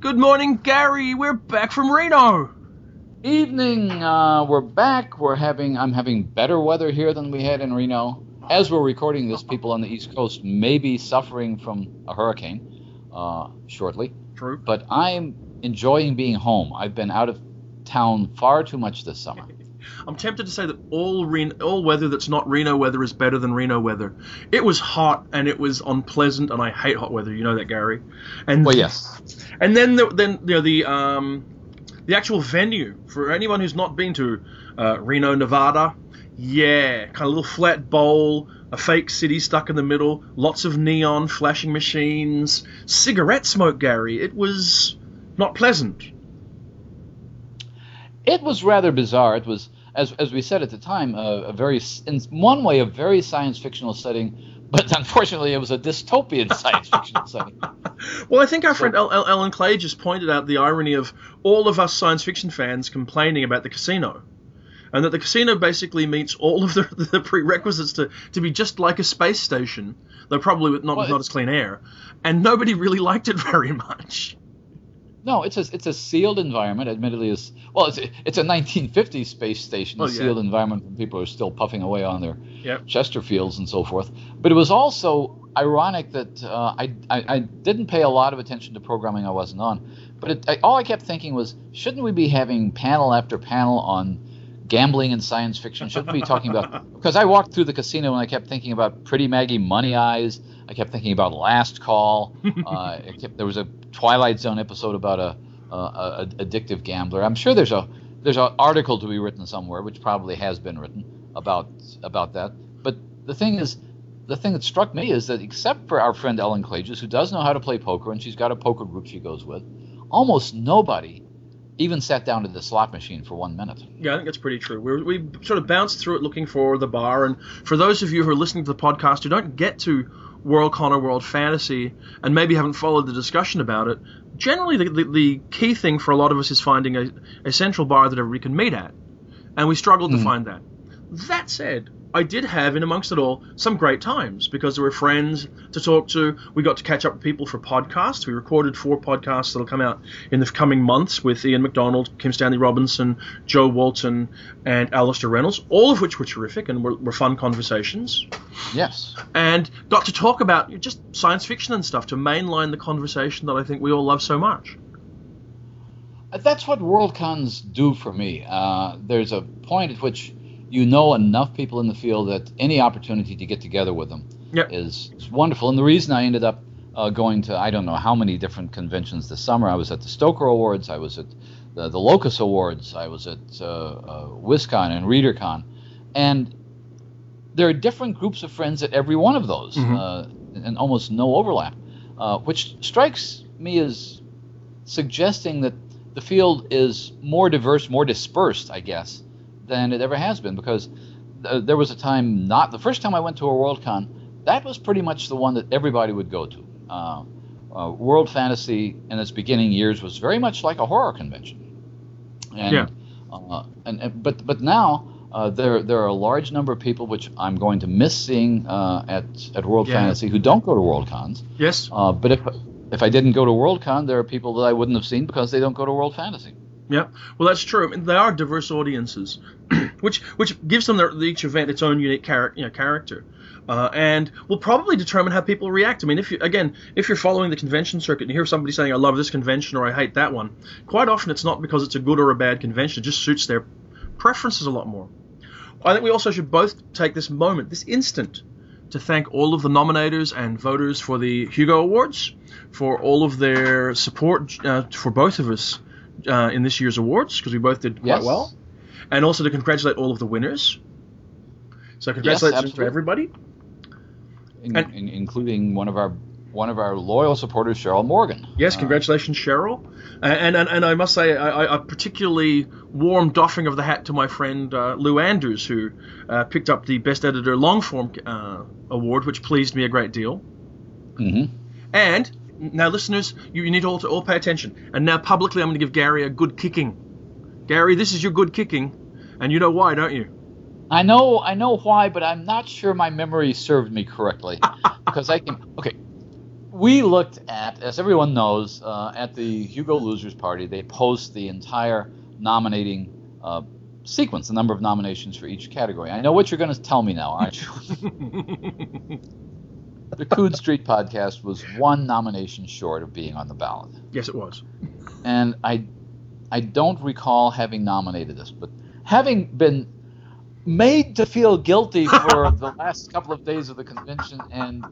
Good morning, Gary. We're back from Reno. Evening. Uh, we're back. We're having. I'm having better weather here than we had in Reno. As we're recording this, people on the East Coast may be suffering from a hurricane uh, shortly. True. But I'm enjoying being home. I've been out of town far too much this summer. I'm tempted to say that all all weather that's not Reno weather is better than Reno weather. It was hot and it was unpleasant, and I hate hot weather. You know that, Gary. And Well, yes. And then the, then you know the um the actual venue for anyone who's not been to uh, Reno, Nevada. Yeah, kind of little flat bowl, a fake city stuck in the middle, lots of neon, flashing machines, cigarette smoke. Gary, it was not pleasant. It was rather bizarre. It was, as, as we said at the time, a, a very, in one way, a very science fictional setting, but unfortunately, it was a dystopian science fictional setting. Well, I think our friend El- El- Ellen Clages just pointed out the irony of all of us science fiction fans complaining about the casino. And that the casino basically meets all of the, the prerequisites to, to be just like a space station, though probably with not, Well, not as clean air. And nobody really liked it very much. No, it's a it's a sealed environment. Admittedly, is well, it's a, it's a 1950s space station, Oh, a yeah. sealed environment when people are still puffing away on their Yep. Chesterfields and so forth. But it was also ironic that uh, I, I I didn't pay a lot of attention to programming I wasn't on. But it, I, all I kept thinking was, shouldn't we be having panel after panel on gambling and science fiction? Shouldn't we be talking about? Because I walked through the casino and I kept thinking about Pretty Maggie Money Eyes. I kept thinking about Last Call. Uh, kept, there was a Twilight Zone episode about a, a, a addictive gambler. I'm sure there's a there's an article to be written somewhere, which probably has been written about about that. But the thing is, the thing that struck me is that except for our friend Ellen Clages, who does know how to play poker and she's got a poker group she goes with, almost nobody even sat down at the slot machine for one minute. Yeah, I think that's pretty true. We, we sort of bounced through it looking for the bar. And for those of you who are listening to the podcast who don't get to WorldCon or World Fantasy and maybe haven't followed the discussion about it, generally the, the, the key thing for a lot of us is finding a, a central bar that everybody can meet at. And we struggled to hmm. find that. That said, I did have, in amongst it all, some great times because there were friends to talk to. We got to catch up with people for podcasts. We recorded four podcasts that'll come out in the coming months with Ian McDonald, Kim Stanley Robinson, Jo Walton, and Alastair Reynolds, all of which were terrific and were, were fun conversations. Yes. And got to talk about just science fiction and stuff to mainline the conversation that I think we all love so much. That's what World Cons do for me. Uh, there's a point at which you know enough people in the field that any opportunity to get together with them Yep. is, is wonderful. And the reason I ended up uh, going to I don't know how many different conventions this summer. I was at the Stoker Awards. I was at the, the Locus Awards. I was at uh, uh, WisCon and ReaderCon, and there are different groups of friends at every one of those, Mhm. uh, and almost no overlap, uh, which strikes me as suggesting that the field is more diverse, more dispersed, I guess, than it ever has been. Because th- there was a time, not the first time I went to a WorldCon, that was pretty much the one that everybody would go to. Uh, uh, World Fantasy in its beginning years was very much like a horror convention, and Yeah. uh, and, and but but now. Uh, there, there are a large number of people which I'm going to miss seeing uh, at at World Yeah. Fantasy who don't go to World Cons. Yes? Uh, but if if I didn't go to World Con, there are people that I wouldn't have seen because they don't go to World Fantasy. Yeah, well, that's true. I mean, they are diverse audiences, which which gives them their, each event its own unique char- you know, character, uh, and will probably determine how people react. I mean, if you again, if you're following the convention circuit and you hear somebody saying, "I love this convention" or "I hate that one," quite often it's not because it's a good or a bad convention. It just suits their preferences a lot more. I think we also should both take this moment, this instant, to thank all of the nominators and voters for the Hugo Awards, for all of their support uh, for both of us uh, in this year's awards, because we both did quite Yes. well, and also to congratulate all of the winners. So congratulations to everybody. In, And- in, including one of our one of our loyal supporters, Cheryl Morgan. Yes, Uh, congratulations, Cheryl. And, and, and I must say, I, I- a particularly warm doffing of the hat to my friend uh, Lou Anders, who uh, picked up the Best Editor Long Form uh, award, which pleased me a great deal. mhm. And now, listeners, you, you need all to all pay attention. And now, publicly, I'm going to give Gary a good kicking. Gary, this is your good kicking, and you know why, don't you? I know I know why, but I'm not sure my memory served me correctly because I can. Okay, we looked at, as everyone knows, uh, at the Hugo Losers Party, they post the entire nominating uh, sequence, the number of nominations for each category. I know what you're going to tell me now, aren't you? the Coode Street podcast was one nomination short of being on the ballot. Yes, it was. And I, I don't recall having nominated this, but having been made to feel guilty for the last couple of days of the convention and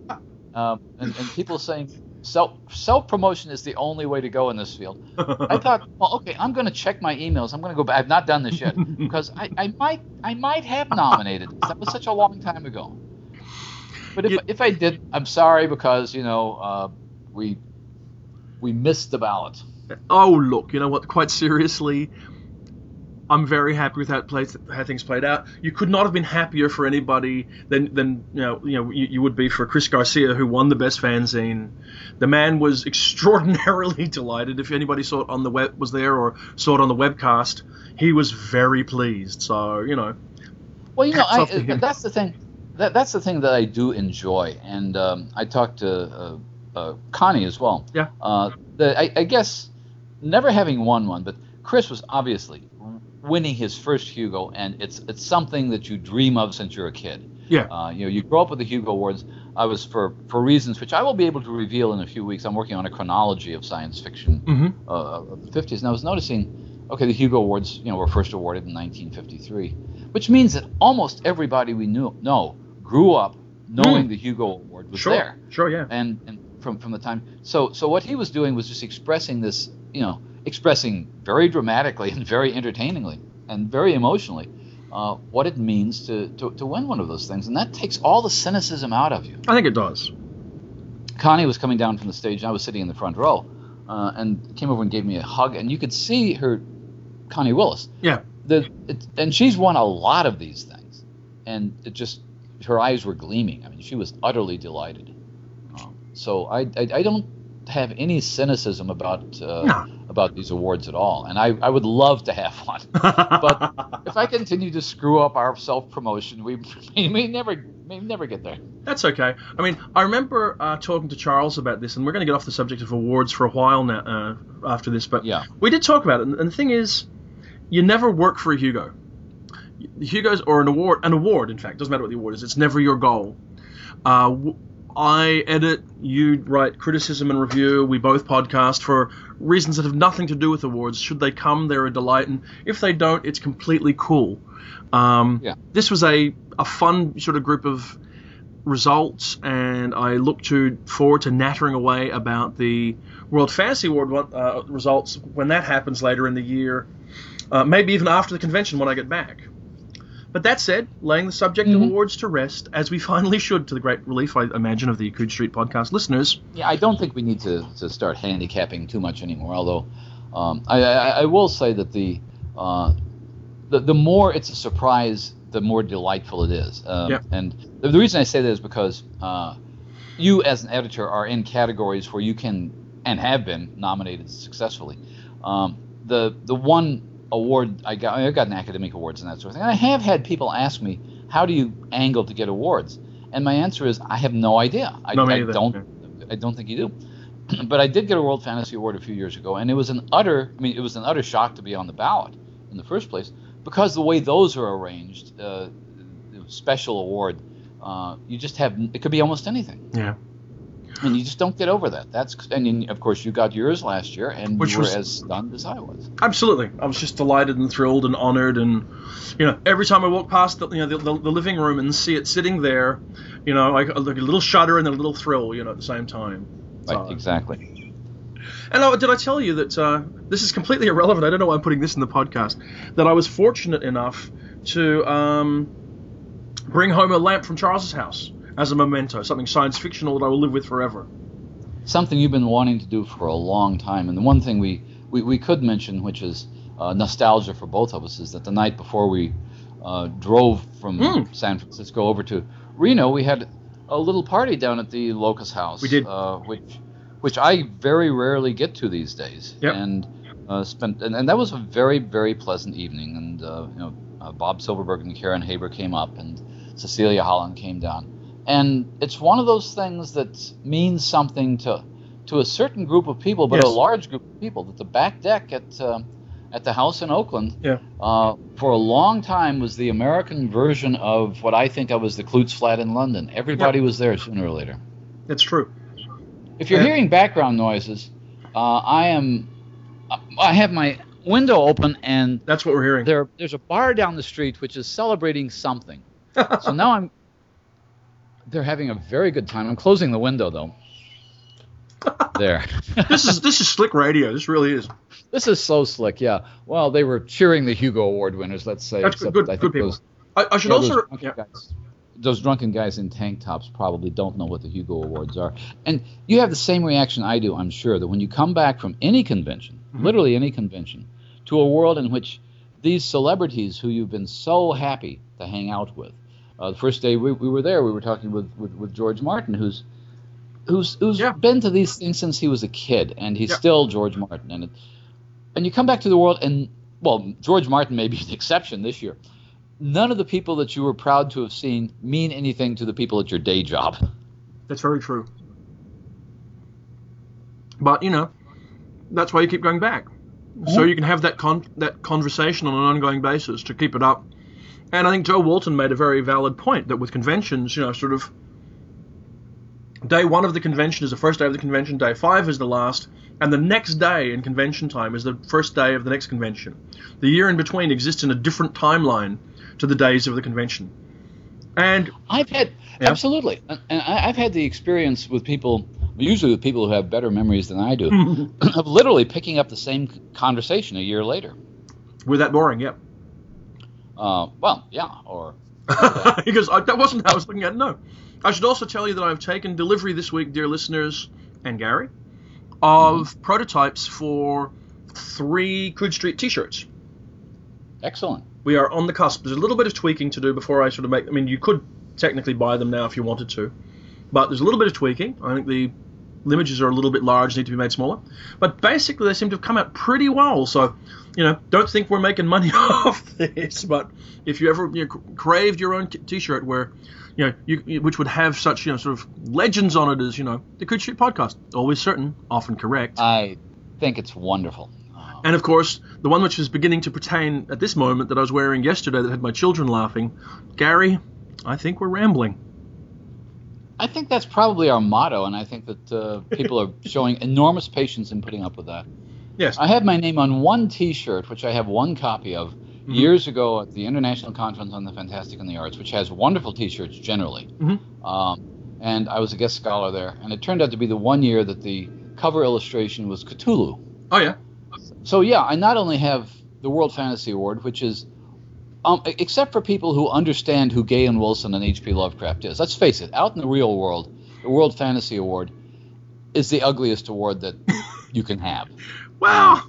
um, and, and people saying self self promotion is the only way to go in this field. I thought, well, okay, I'm going to check my emails. I'm going to go back. I've not done this yet because I, I might I might have nominated. This. That was such a long time ago. But if, You- if I did, I'm sorry because you know uh, we we missed the ballot. Oh, look, you know what? Quite seriously, I'm very happy with how, plays, how things played out. You could not have been happier for anybody than, than you know, you know, you, you would be for Chris Garcia, who won the best fanzine. The man was extraordinarily delighted. If anybody saw it on the web, was there or saw it on the webcast, he was very pleased. So, you know, Well, you know, I, that's the thing. That, that's the thing that I do enjoy, and um, I talked to uh, uh, Connie as well. Yeah. Uh, the, I, I guess never having won one, but Chris was obviously winning his first Hugo, and it's it's something that you dream of since you're a kid. yeah. Uh, you know, you grow up with the Hugo Awards. I was for for reasons which I will be able to reveal in a few weeks. I'm working on a chronology of science fiction hmm uh, of the 50s, and I was noticing, okay, the Hugo Awards, you know, were first awarded in 1953, which means that almost everybody we knew know grew up knowing Hmm. the Hugo Award was Sure. there, Sure, yeah. and and from from the time, so so what he was doing was just expressing this, you know, expressing very dramatically and very entertainingly and very emotionally. Uh, what it means to, to, to win one of those things, and that takes all the cynicism out of you. I think it does. Connie was coming down from the stage, and I was sitting in the front row, uh, and came over and gave me a hug, and you could see her, Connie Willis. Yeah. The it, and she's won a lot of these things, and it just her eyes were gleaming. I mean, she was utterly delighted. Um, so I, I I don't have any cynicism about uh, No. about these awards at all, and I, I would love to have one. But if I continue to screw up our self promotion, we we may never may never get there. That's okay. I mean, I remember uh, talking to Charles about this, and we're going to get off the subject of awards for a while now uh, after this, but Yeah. we did talk about it. And the thing is, you never work for a Hugo. Hugo's or an award, an award, in fact, doesn't matter what the award is. It's never your goal. Uh, I edit, you write criticism and review. We both podcast for reasons that have nothing to do with awards. Should they come, they're a delight, and if they don't, it's completely cool. Um, Yeah. This was a a fun sort of group of results, and I look to forward to nattering away about the World Fantasy Award uh, results when that happens later in the year, uh, maybe even after the convention when I get back. But that said, laying the subject of Mhm. awards to rest, as we finally should, to the great relief, I imagine, of the Coode Street podcast listeners. Yeah, I don't think we need to, to start handicapping too much anymore. Although, um, I, I, I will say that the, uh, the the more it's a surprise, the more delightful it is. Um, Yep. And the, the reason I say that is because uh, you, as an editor, are in categories where you can and have been nominated successfully. Um, the the one award I got, I've gotten academic awards and that sort of thing. And I have had people ask me, "How do you angle to get awards?" And my answer is, I have no idea. I, No, I don't. I don't think you do. but I did get a World Fantasy Award a few years ago, and it was an utter. I mean, it was an utter shock to be on the ballot in the first place because the way those are arranged, uh, special award, uh, you just have. It could be almost anything, Yeah. And you just don't get over that. That's and then, of course you got yours last year, and Which you were was- as stunned as I was. Absolutely, I was just delighted and thrilled and honored, and you know, every time I walk past the, you know, the, the, the living room and see it sitting there, you know, like, like a little shudder and a little thrill, you know, at the same time. Right, exactly. And oh, did I tell you that uh, this is completely irrelevant? I don't know why I'm putting this in the podcast. That I was fortunate enough to um, bring home a lamp from Charles's house as a memento, something science fictional that I will live with forever. something you've been wanting to do for a long time. And the one thing we, we, we could mention, which is uh, nostalgia for both of us, is that the night before we uh, drove from Mm. San Francisco over to Reno, we had a little party down at the Locus House. We did. Uh, which, which I very rarely get to these days. Yep. And uh, spent, and, and that was a very, very pleasant evening. And uh, you know, uh, Bob Silverberg and Karen Haber came up, and Cecilia Holland came down. And it's one of those things that means something to to a certain group of people, but Yes. a large group of people. That the back deck at uh, at the house in Oakland, Yeah. uh, for a long time was the American version of what I think of as the Clute Flat in London. Everybody was there sooner or later. It's true. If you're Yeah. hearing background noises, uh, I am. I have my window open and That's what we're hearing. there there's a bar down the street which is celebrating something. so now I'm they're having a very good time. I'm closing the window though. there. this is this is slick radio. This really is. this is so slick, yeah. Well, they were cheering the Hugo Award winners, let's say. That's except good. I Good think people. those, I, I should also. those, drunken Yeah. guys, those drunken guys in tank tops probably don't know what the Hugo Awards are. And you have the same reaction I do, I'm sure, that when you come back from any convention, Mhm. literally any convention, to a world in which these celebrities who you've been so happy to hang out with. Uh, the first day we, we were there, we were talking with, with, with George Martin, who's who's who's Yeah. been to these things since he was a kid, and he's Yeah. still George Martin. And it, and you come back to the world, and well, George Martin may be the exception this year. None of the people that you were proud to have seen mean anything to the people at your day job. That's very true. But you know, that's why you keep going back, so Mhm. you can have that con- that conversation on an ongoing basis to keep it up. And I think Jo Walton made a very valid point that with conventions, you know, sort of day one of the convention is the first day of the convention, day five is the last, and the next day in convention time is the first day of the next convention. The year in between exists in a different timeline to the days of the convention. And I've had Yeah. absolutely, and I've had the experience with people, usually with people who have better memories than I do, of literally picking up the same conversation a year later. with that boring, yep. Uh, well, yeah, or because I, that wasn't how I was looking at it. No. I should also tell you that I've taken delivery this week, dear listeners and Gary, of prototypes for three Coode Street T-shirts. excellent. We are on the cusp. There's a little bit of tweaking to do before I sort of make. I mean, you could technically buy them now if you wanted to, but there's a little bit of tweaking. I think the images are a little bit large, need to be made smaller. But basically, they seem to have come out pretty well. So, you know, don't think we're making money off this. But if you ever you know, craved your own T-shirt where, you know, you, which would have such you know sort of legends on it as you know the Coode Street Podcast, always certain, often correct. I think it's wonderful. Uh, And of course, the one which was beginning to pertain at this moment that I was wearing yesterday that had my children laughing, Gary, I think we're rambling. I think that's probably our motto, and I think that uh, people are showing enormous patience in putting up with that. Yes. I have my name on one T-shirt, which I have one copy of, years ago at the International Conference on the Fantastic and the Arts, which has wonderful T-shirts generally. Mhm. Um, and I was a guest scholar there, and it turned out to be the one year that the cover illustration was Cthulhu. Oh yeah. So yeah, I not only have the World Fantasy Award, which is, um, except for people who understand who Gahan Wilson and H.P. Lovecraft is. Let's face it, out in the real world, the World Fantasy Award is the ugliest award that you can have. Well,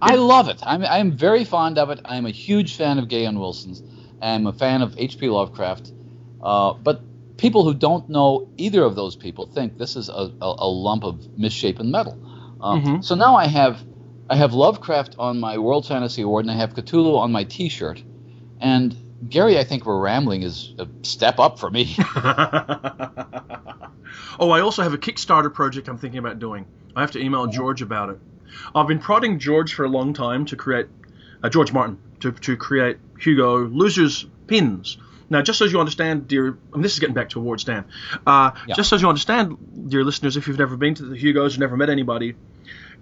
I love it. I'm I'm very fond of it. I'm a huge fan of Gahan Wilson's. I'm a fan of H.P. Lovecraft. Uh, but people who don't know either of those people think this is a, a, a lump of misshapen metal. Uh, Mhm. So now I have I have Lovecraft on my World Fantasy Award, and I have Cthulhu on my T-shirt. And Gary, I think we're rambling is a step up for me. oh, I also have a Kickstarter project I'm thinking about doing. I have to email George about it. I've been prodding George for a long time to create, uh, George Martin, to, to create Hugo Losers pins. Now, just so you understand, dear, and this is getting back to awards, Dan. Uh, Yeah. Just so you understand, dear listeners, if you've never been to the Hugos, you've never met anybody,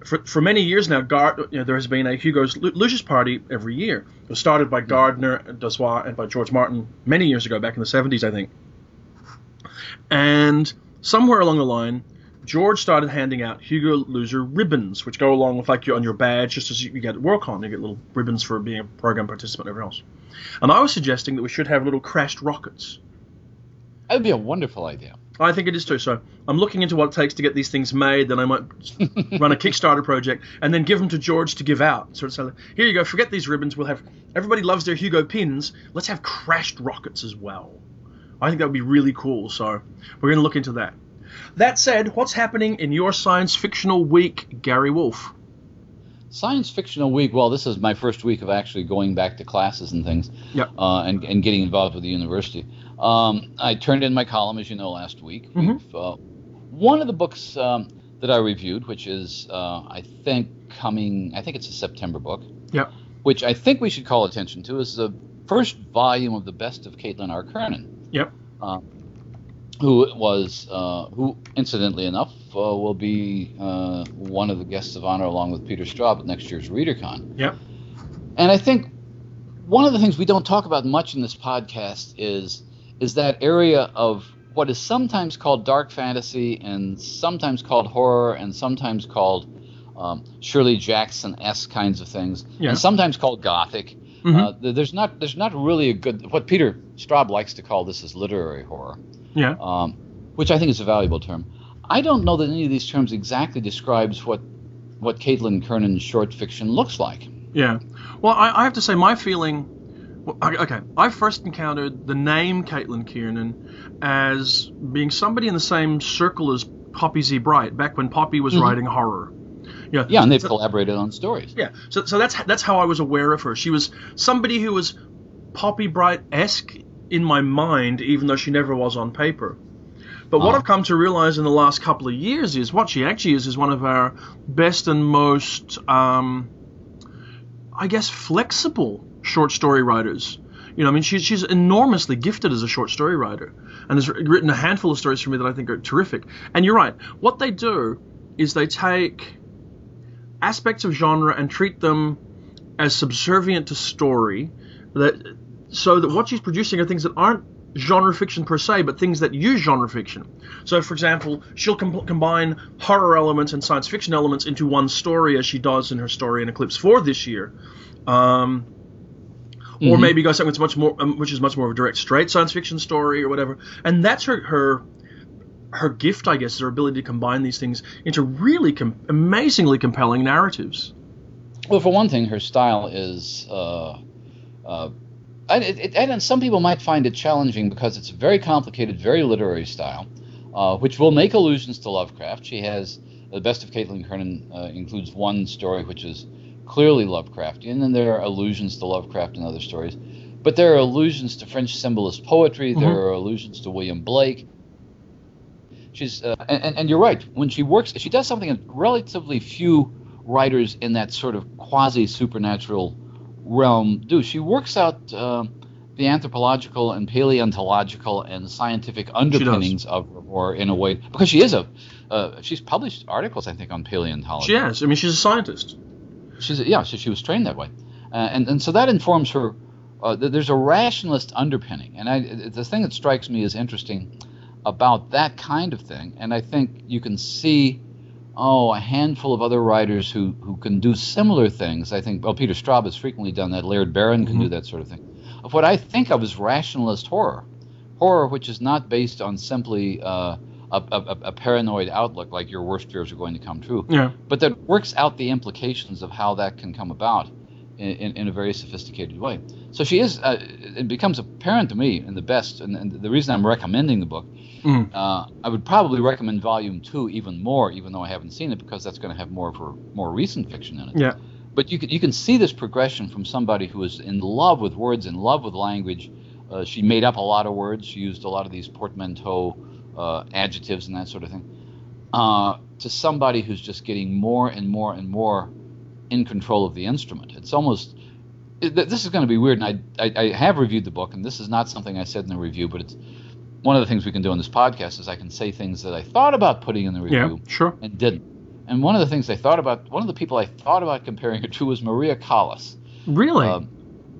for, for many years now, you know, there has been a Hugo's Losers Party every year. It was started by Gardner, Dozois, and by George Martin many years ago, back in the 70s, I think. And somewhere along the line, George started handing out Hugo Loser ribbons, which go along with like you on your badge, just as you you get at Worldcon, you get little ribbons for being a program participant and everything else. And I was suggesting that we should have little crashed rockets. that would be a wonderful idea. I think it is too. So I'm looking into what it takes to get these things made. Then I might run a Kickstarter project and then give them to George to give out. So it's like, here you go. Forget these ribbons. We'll have everybody loves their Hugo pins. Let's have crashed rockets as well. I think that would be really cool. So we're going to look into that. That said, what's happening in your science fictional week, Gary Wolfe? Science Fictional Week. Well, this is my first week of actually going back to classes and things, Yep. uh, and and getting involved with the university. Um, I turned in my column, as you know, last week. Mhm. Uh, one of the books um, that I reviewed, which is, uh, I think, coming, I think it's a September book, Yep. which I think we should call attention to, is the first volume of the Best of Caitlin R. Kiernan. Yep. Uh, who was, uh, who, incidentally enough, uh, will be uh, one of the guests of honor along with Peter Straub at next year's ReaderCon. Yep. And I think one of the things we don't talk about much in this podcast is is that area of what is sometimes called dark fantasy and sometimes called horror and sometimes called um, Shirley Jackson-esque kinds of things Yeah. and sometimes called gothic. Mhm. Uh, there's not there's not really a good what Peter Straub likes to call this is literary horror Yeah. um, which I think is a valuable term. I don't know that any of these terms exactly describes what what Caitlin Kiernan's short fiction looks like. Yeah. Well, I, I have to say, my feeling. Well, okay, I first encountered the name Caitlin Kiernan as being somebody in the same circle as Poppy Z. Brite back when Poppy was Mhm. writing horror. Yeah. Yeah, and they've so, collaborated on stories. yeah. So, so that's that's how I was aware of her. She was somebody who was Poppy Brite esque in my mind, even though she never was on paper. But what Ah. I've come to realize in the last couple of years is what she actually is is one of our best and most, um, I guess, flexible short story writers. You know, I mean, she's she's enormously gifted as a short story writer, and has written a handful of stories for me that I think are terrific. And you're right. What they do is they take aspects of genre and treat them as subservient to story, that so that what she's producing are things that aren't genre fiction per se, but things that use genre fiction. So, for example, she'll com- combine horror elements and science fiction elements into one story, as she does in her story in Eclipse Four this year. Um, or Mhm. maybe go something that's much more, um, which is much more of a direct, straight science fiction story or whatever. And that's her her her gift, I guess, is her ability to combine these things into really com- amazingly compelling narratives. Well, for one thing, her style is, uh, uh, and, it, it, and some people might find it challenging because it's a very complicated, very literary style, uh, which will make allusions to Lovecraft. She has the best of Caitlin Kiernan uh, includes one story which is clearly Lovecraftian, and then there are allusions to Lovecraft in other stories. But there are allusions to French symbolist poetry. There Mhm. are allusions to William Blake. She's uh, and, and- and you're right. When she works, she does something that relatively few writers in that sort of quasi supernatural realm do. She works out uh, the anthropological and paleontological and scientific underpinnings of horror in a way because she is a uh, she's published articles I think on paleontology. She has. I mean, she's a scientist. She's yeah, she, she was trained that way, uh, and and so that informs her. Uh, there's a rationalist underpinning, and I, the thing that strikes me as interesting about that kind of thing, and I think you can see, oh, a handful of other writers who who can do similar things. I think well, Peter Straub has frequently done that. Laird Barron can do that sort of thing. Of what I think of as rationalist horror, horror which is not based on simply uh, a, a, a paranoid outlook like your worst fears are going to come true Yeah. but that works out the implications of how that can come about in, in, in a very sophisticated way. So she is, uh, it becomes apparent to me in the best, and, and the reason I'm recommending the book, Mm. uh, I would probably recommend volume two even more, even though I haven't seen it, because that's going to have more of her more recent fiction in it. Yeah. But you can, you can see this progression from somebody who is in love with words, in love with language. Uh, she made up a lot of words. She used a lot of these portmanteau uh, adjectives and that sort of thing. Uh, to somebody who's just getting more and more and more in control of the instrument. It's almost it, this is going to be weird, and I, I I have reviewed the book, and this is not something I said in the review, but it's one of the things we can do on this podcast is I can say things that I thought about putting in the review, Yeah. Sure. and didn't. And one of the things I thought about, one of the people I thought about comparing her to was Maria Callas. Really. Um,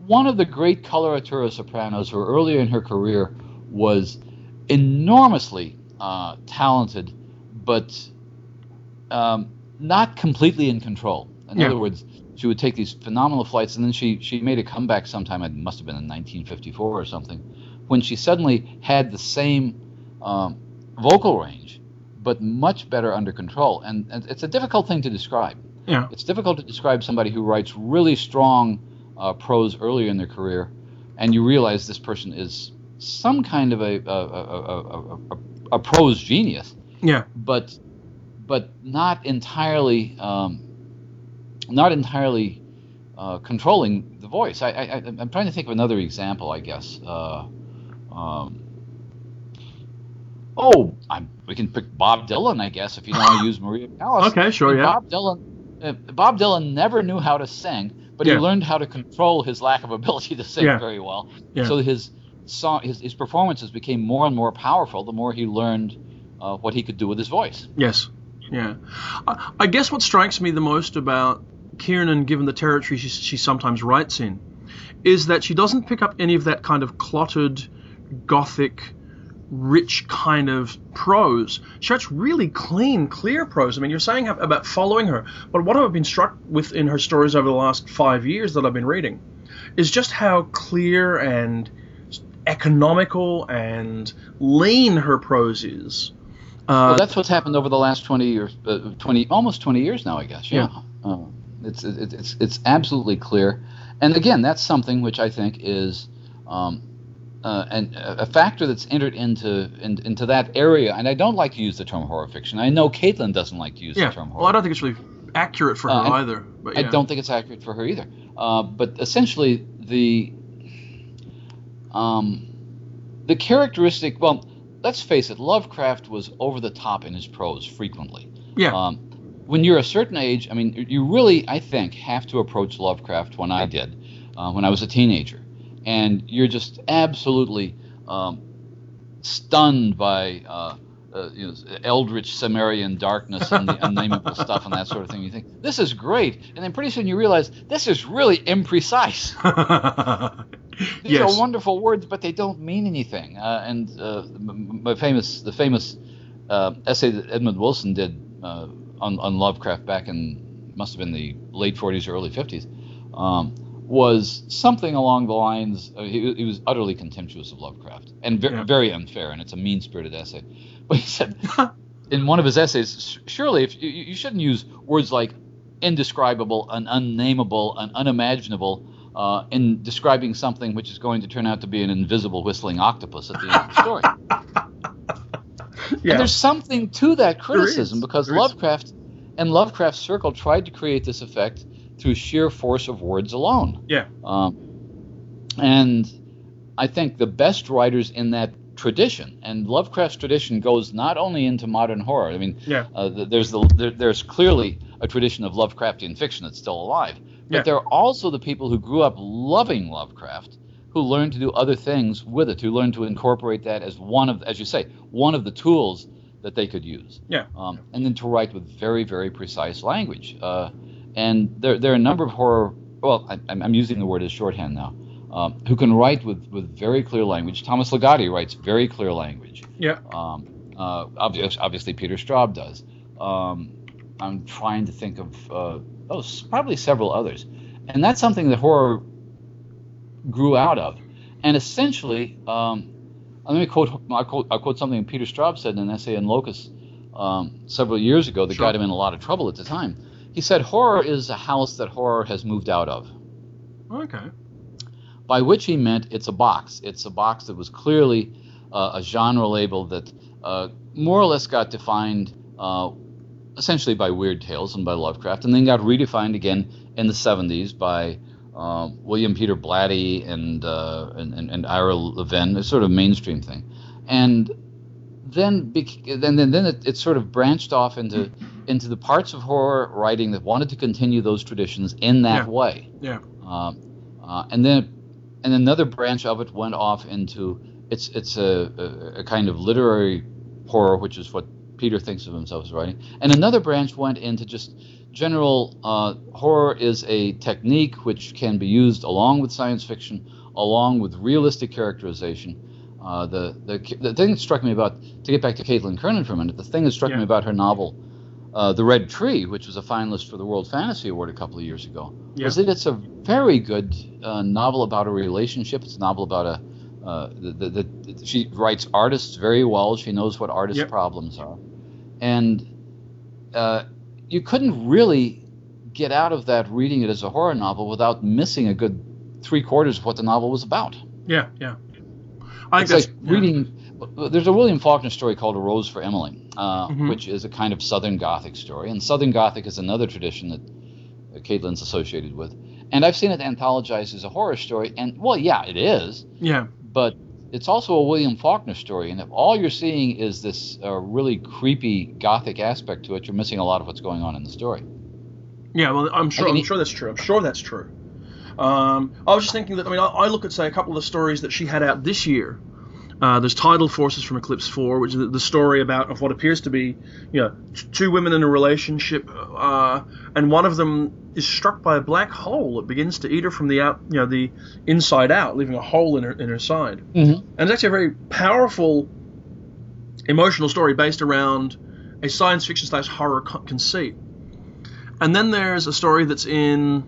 one of the great coloratura sopranos who earlier in her career was enormously uh, talented, but um, not completely in control. In Yeah. other words, she would take these phenomenal flights, and then she she made a comeback sometime. It must have been in 1954 or something, when she suddenly had the same um, vocal range, but much better under control. And, and it's a difficult thing to describe. yeah. It's difficult to describe somebody who writes really strong uh, prose earlier in their career, and you realize this person is some kind of a a, a, a, a, a prose genius, Yeah. but but not entirely um, not entirely uh, controlling the voice. I, I, I'm trying to think of another example. I guess uh, um, Oh, I'm, we can pick Bob Dylan, I guess, if you don't want to use Maria Callas. Okay, sure, And yeah. Bob Dylan, uh, Bob Dylan never knew how to sing, but Yeah. he learned how to control his lack of ability to sing Yeah. very well. Yeah. So his song, his, his performances became more and more powerful the more he learned uh, what he could do with his voice. Yes. Yeah. I, I guess what strikes me the most about Kiernan, given the territory she, she sometimes writes in, is that she doesn't pick up any of that kind of clotted, gothic, rich kind of prose. She writes really clean, clear prose. I mean, you're saying about following her, but what I've been struck with in her stories over the last five years that I've been reading is just how clear and economical and lean her prose is. Uh, well, that's what's happened over the last 20 years, uh, 20, almost 20 years now, I guess. Yeah. Uh, it's, it's, it's, it's absolutely clear. And again, that's something which I think is um, uh, an, a factor that's entered into, in, into that area. And I don't like to use the term horror fiction. I know Caitlin doesn't like to use yeah. the term horror. Well, I don't think it's really accurate for her Uh, either. But I don't think it's accurate for her either. Uh, but essentially, the um, the characteristic. Well, let's face it. Lovecraft was over the top in his prose frequently. Yeah. Um, when you're a certain age, I mean, you really, I think, have to approach Lovecraft when I did, uh, when I was a teenager, and you're just absolutely um, stunned by. Uh, uh, you know, eldritch Sumerian darkness and the unnameable stuff and that sort of thing. You think this is great, and then pretty soon you realize this is really imprecise. These yes. are wonderful words, but they don't mean anything. Uh, and uh, my famous, the famous uh, essay that Edmund Wilson did uh, on, on Lovecraft back in must have been the late 40s or early 50s um, was something along the lines. Uh, he, he was utterly contemptuous of Lovecraft and ve- Yeah. very unfair, and it's a mean-spirited essay. But he said in one of his essays, surely if you, you shouldn't use words like indescribable and unnameable and unimaginable uh, in describing something which is going to turn out to be an invisible whistling octopus at the end of the story. yeah. And there's something to that criticism because There is. Lovecraft and Lovecraft's Circle tried to create this effect through sheer force of words alone. Yeah. Um, and I think the best writers in that tradition, and Lovecraft's tradition goes not only into modern horror. I mean, Yeah. uh, there's the there, there's clearly a tradition of Lovecraftian fiction that's still alive, but Yeah. there are also the people who grew up loving Lovecraft, who learned to do other things with it, who learned to incorporate that as one of, as you say, one of the tools that they could use. Yeah. Um, and then to write with very, very precise language. Uh, and there, there are a number of horror. Well, I, I'm I'm using the word as shorthand now. Um, who can write with, with very clear language? Thomas Ligotti writes very clear language. Yeah. Um, uh, obvious, obviously, Peter Straub does. Um, I'm trying to think of uh, oh, probably several others, and that's something that horror grew out of. And essentially, um, let me quote I'll, quote I'll quote something Peter Straub said in an essay in Locus um, several years ago that Sure. got him in a lot of trouble at the time. He said horror is a house that horror has moved out of Okay. by which he meant it's a box. It's a box that was clearly uh, a genre label that uh, more or less got defined uh, essentially by Weird Tales and by Lovecraft, and then got redefined again in the 70s by uh, William Peter Blatty and, uh, and, and, and Ira Levin, a sort of mainstream thing. And then, then, then, then it, it sort of branched off into into the parts of horror writing that wanted to continue those traditions in that Yeah. way. Yeah. Uh, uh, and then and another branch of it went off into it's it's a, a, a kind of literary horror, which is what Peter thinks of himself as writing. And another branch went into just general uh, horror is a technique which can be used along with science fiction, along with realistic characterization. Uh, the, the the thing that struck me about to get back to Caitlin Kiernan for a minute, the thing that struck Yeah. me about her novel, uh, The Red Tree, which was a finalist for the World Fantasy Award a couple of years ago, Yeah. was that it's a very good uh, novel about a relationship. It's a novel about a uh, the, the, the, she writes artists very well. She knows what artists' Yep. problems are, and uh, you couldn't really get out of that reading it as a horror novel without missing a good three quarters of what the novel was about. Yeah. Yeah. I It's think like yeah. reading. There's a William Faulkner story called A Rose for Emily, uh, Mhm. which is a kind of Southern Gothic story, and Southern Gothic is another tradition that uh, Caitlin's associated with. And I've seen it anthologized as a horror story, and well, yeah, it is, Yeah. but it's also a William Faulkner story, and if all you're seeing is this uh, really creepy gothic aspect to it, you're missing a lot of what's going on in the story. Yeah, well, I'm sure. I'm mean, sure that's true. I'm sure that's true. Um, I was just thinking that. I mean, I, I look at say a couple of the stories that she had out this year. Uh, there's Tidal Forces from Eclipse 4, which is the, story about of what appears to be, you know, t- two women in a relationship, uh, and one of them is struck by a black hole that begins to eat her from the out, you know, the inside out, leaving a hole in her in her side. Mm-hmm. And it's actually a very powerful, emotional story based around a science fiction slash horror co- conceit. And then there's a story that's in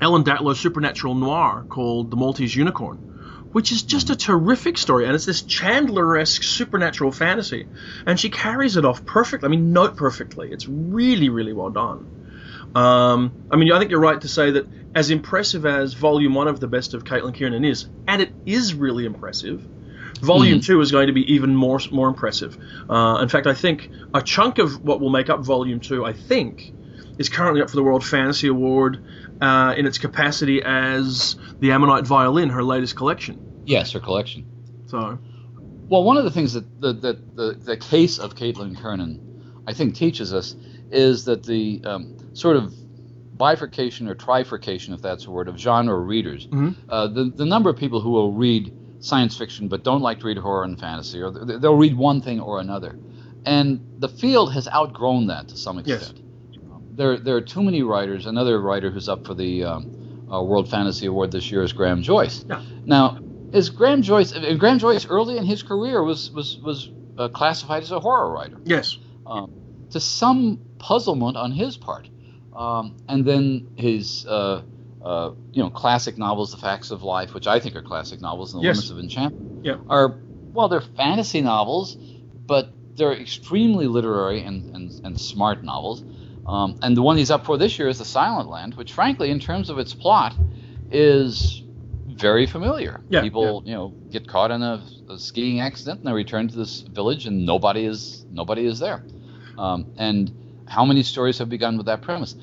Ellen Datlow's supernatural noir called The Maltese Unicorn, which is just a terrific story. And it's this Chandler esque supernatural fantasy. And she carries it off perfectly. I mean, note perfectly. It's really, really well done. Um, I mean, I think you're right to say that as impressive as Volume 1 of The Best of Caitlin Kiernan is, and it is really impressive, Volume Mhm. 2 is going to be even more more impressive. Uh, in fact, I think a chunk of what will make up Volume 2, I think, is currently up for the World Fantasy Award uh, in its capacity as the Ammonite Violin, her latest collection. Yes, her collection. So, Well, one of the things that the, the, the, the case of Caitlin Kiernan, I think, teaches us is that the um, sort of bifurcation or trifurcation, if that's a word, of genre readers, Mhm. uh, the, the number of people who will read science fiction but don't like to read horror and fantasy, or they'll read one thing or another. And the field has outgrown that to some Yes. There, there are too many writers. Another writer who's up for the um, uh, World Fantasy Award this year is Graham Joyce. Yeah. Now, is Graham Joyce? uh, Graham Joyce early in his career was was was uh, classified as a horror writer, yes. um, to some puzzlement on his part. Um, and then his uh, uh, you know classic novels, The Facts of Life, which I think are classic novels, and The Yes. Limits of Enchantment, Yeah. are well, they're fantasy novels, but they're extremely literary and, and, and smart novels. Um, and the one he's up for this year is The Silent Land, which, frankly, in terms of its plot, is very familiar. Yeah, People, you know, get caught in a, a skiing accident and they return to this village, and nobody is nobody is there. Um, and how many stories have begun with that premise?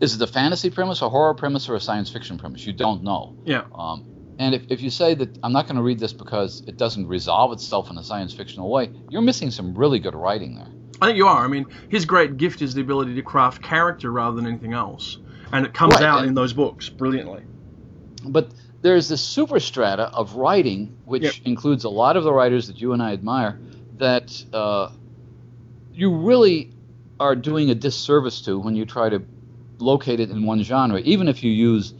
Is it a fantasy premise, a horror premise, or a science fiction premise? You don't know. Yeah. Um, and if, if you say that I'm not going to read this because it doesn't resolve itself in a science fictional way, you're missing some really good writing there. I think you are. I mean, his great gift is the ability to craft character rather than anything else. And it comes Right, out in those books brilliantly. But there's this superstrata of writing, which Yep. includes a lot of the writers that you and I admire, that uh, you really are doing a disservice to when you try to locate it in one genre, even if you use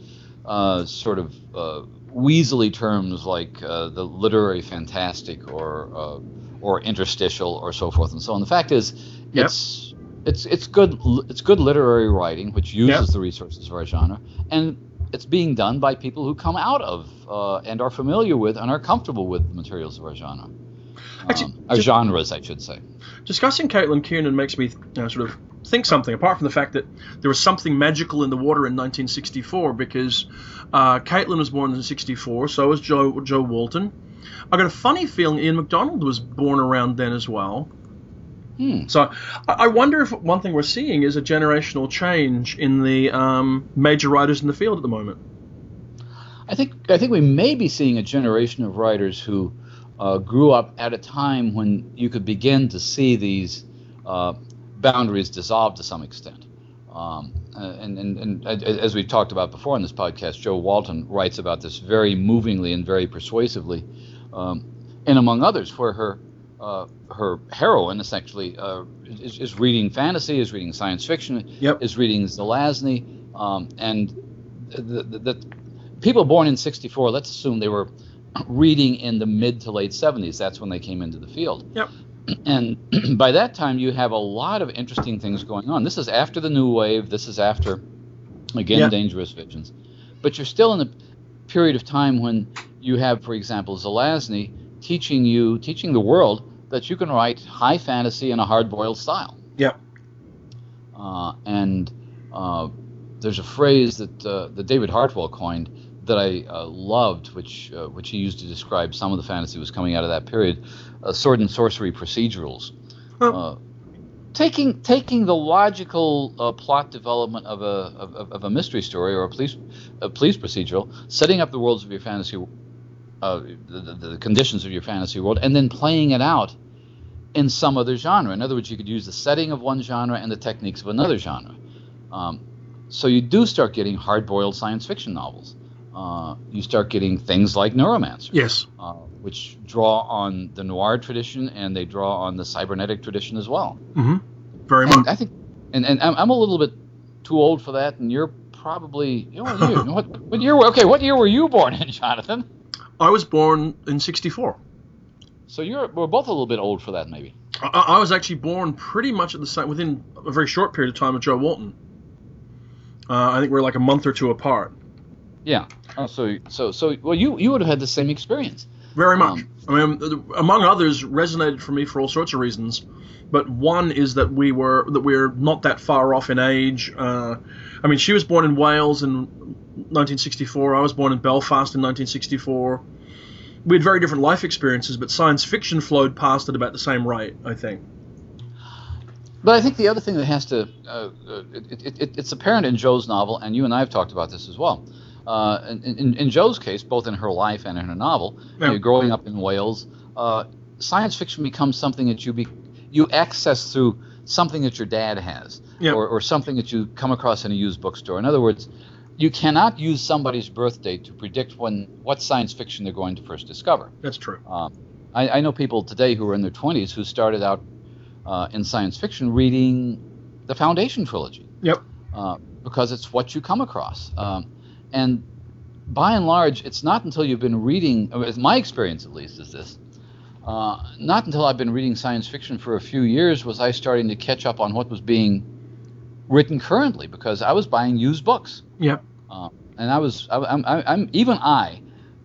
uh, sort of uh, weaselly terms like uh, the literary fantastic or uh, or interstitial or so forth and so on. The fact is, Yep. it's it's it's good it's good literary writing which uses Yep. the resources of our genre, and it's being done by people who come out of uh, and are familiar with and are comfortable with the materials of our genre. Actually, Um, our just- genres, I should say. Discussing Caitlin Kiernan makes me you know, sort of think something, apart from the fact that there was something magical in the water in 1964, because uh, Caitlin was born in 64, so was Jo, Jo Walton. I got a funny feeling Ian McDonald was born around then as well. Hmm. So I wonder if one thing we're seeing is a generational change in the um, major writers in the field at the moment. I think I think we may be seeing a generation of writers who uh, grew up at a time when you could begin to see these uh, boundaries dissolve to some extent. Um, and, and, and as we've talked about before on this podcast, Jo Walton writes about this very movingly and very persuasively, um, and among others, where her uh, her heroine essentially uh, is, is reading fantasy, is reading science fiction, Yep. is reading Zelazny, um, and the, the, the people born in 64, let's assume they were reading in the mid to late 70s. That's when they came into the field. Yep. And by that time, you have a lot of interesting things going on. This is after the new wave. This is after, again. Dangerous Visions. But you're still in a period of time when you have, for example, Zelazny teaching you, teaching the world that you can write high fantasy in a hard-boiled style. Yep. Uh, and uh, there's a phrase that uh, that David Hartwell coined that I uh, loved, which uh, which he used to describe some of the fantasy that was coming out of that period, uh, sword and sorcery procedurals. Huh. Uh, taking taking the logical uh, plot development of a of, of- of a mystery story or a police a police procedural, setting up the worlds of your fantasy uh, the, the, conditions of your fantasy world, and then playing it out in some other genre. In other words, you could use the setting of one genre and the techniques of another genre. Um, so you do start getting hard-boiled science fiction novels. Uh, you start getting things like Neuromancer, Yes. uh, which draw on the noir tradition and they draw on the cybernetic tradition as well. hmm Very And much. I think, and, and I'm, I'm a little bit too old for that, and you're probably, you know, what year, what, what year? Okay, what year were you born in, Jonathan? I was born in '64. So you're we're both a little bit old for that, maybe. I, I was actually born pretty much at the same within a very short period of time of Jo Walton. Uh, I think we're like a month or two apart. Yeah. Oh, so so so well, you you would have had the same experience. Very much. Um, I mean, among others, resonated for me for all sorts of reasons. But one is that we were that we're not that far off in age. Uh, I mean, she was born in Wales in 1964. I was born in Belfast in 1964. We had very different life experiences, but science fiction flowed past at about the same rate. I think. But I think the other thing that has to, uh, uh, it, it, it, it's apparent in Jo's novel, and you and I have talked about this as well. Uh, in, in, in Jo's case, both in her life and in her novel, Yeah. growing up in Wales, uh, science fiction becomes something that you be, you access through something that your dad has, Yeah. or, or something that you come across in a used bookstore. In other words, you cannot use somebody's birth date to predict when what science fiction they're going to first discover. That's true. Um, I, I know people today who are in their 20s who started out uh, in science fiction reading the Foundation trilogy Yep. uh, because it's what you come across. Um, and by and large, it's not until you've been reading, it's my experience at least, is this. Uh, not until I've been reading science fiction for a few years was I starting to catch up on what was being written currently because I was buying used books. Yep. Uh, and I was, I, I'm, I'm, I'm, even I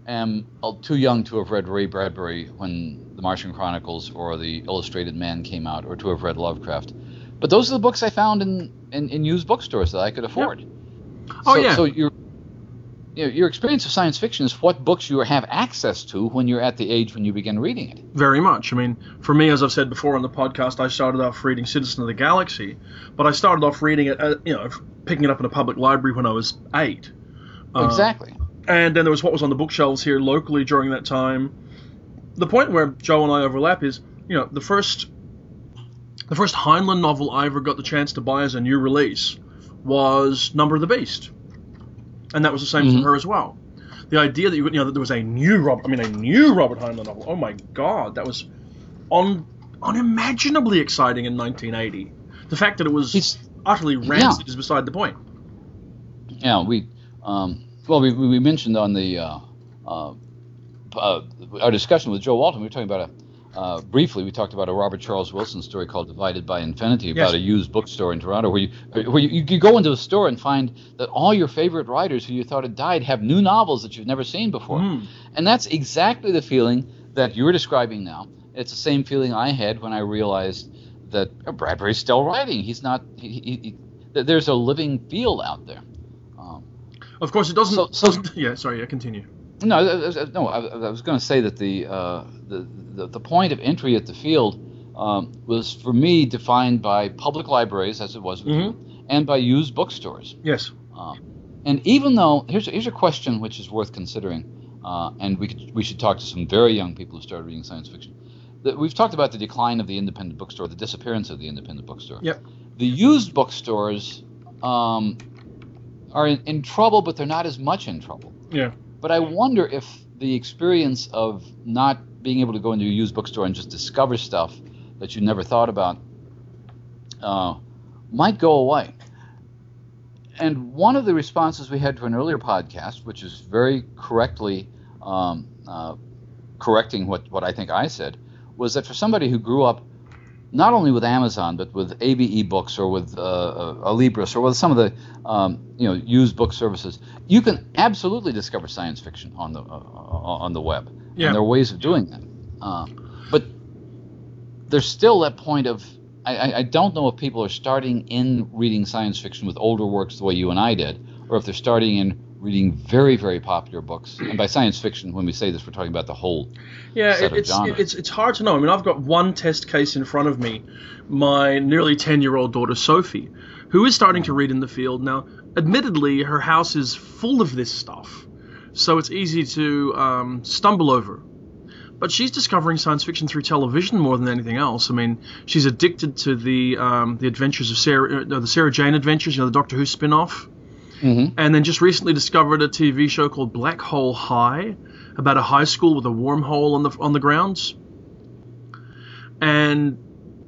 am uh, too young to have read Ray Bradbury when The Martian Chronicles or The Illustrated Man came out, or to have read Lovecraft. But those are the books I found in, in, in used bookstores that I could afford. Oh, so, yeah. So your, you know, your experience of science fiction is what books you have access to when you're at the age when you begin reading it. Very much. I mean, for me, as I've said before on the podcast, I started off reading Citizen of the Galaxy, but I started off reading it, uh, you know, picking it up in a public library when I was eight. Uh, exactly. And then there was what was on the bookshelves here locally during that time. The point where Jo and I overlap is, you know, the first, the first Heinlein novel I ever got the chance to buy as a new release was Number of the Beast, and that was the same Mhm. for her as well. The idea that you, you know, that there was a new Robert, I mean, a new Robert Heinlein novel. Oh my God, that was un, unimaginably exciting in 1980. The fact that it was He's- utterly rancid is beside the point. Yeah, we, um, well, we, we mentioned on the uh, uh, uh, our discussion with Jo Walton, we were talking about a uh, briefly. We talked about a Robert Charles Wilson story called "Divided by Infinity" about Yes. a used bookstore in Toronto, where you where you, you go into a store and find that all your favorite writers who you thought had died have new novels that you've never seen before, Mm. and that's exactly the feeling that you're describing now. It's the same feeling I had when I realized that Bradbury's still writing. He's not. He, he, he, there's a living field out there. Um, Of course, it doesn't. So- so- yeah, sorry. Yeah, continue. No, no. I, I was going to say that the, uh, the the the point of entry at the field um, was for me defined by public libraries, as it was with you, and by used bookstores. Yes. Um, and even though here's here's a question which is worth considering, uh, and we could, we should talk to some very young people who started reading science fiction. That we've talked about the decline of the independent bookstore, the disappearance of the independent bookstore. Yep. The used bookstores um, are in, in trouble, but they're not as much in trouble. Yeah. But I wonder if the experience of not being able to go into a used bookstore and just discover stuff that you never thought about uh, might go away. And one of the responses we had to an earlier podcast, which is very correctly um, uh, correcting what, what I think I said, was that for somebody who grew up not only with Amazon but with AbeBooks or with uh, uh, Alibris or with some of the um, you know used book services, you can absolutely discover science fiction on the uh, on the web. Yeah. And there are ways of doing that. Uh, but there's still that point of I- I don't know if people are starting in reading science fiction with older works the way you and I did, or if they're starting in reading very very popular books. And by science fiction, when we say this, we're talking about the whole. Yeah, set it, of it's it's it's hard to know. I mean, I've got one test case in front of me, my nearly ten year old daughter Sophie, who is starting to read in the field now. Admittedly, her house is full of this stuff, so it's easy to um, stumble over. But she's discovering science fiction through television more than anything else. I mean, she's addicted to the um, the adventures of Sarah, uh, the Sarah Jane Adventures, you know, the Doctor Who spin-off. Mm-hmm. and then just recently discovered a TV show called Black Hole High about a high school with a wormhole on the on the grounds, and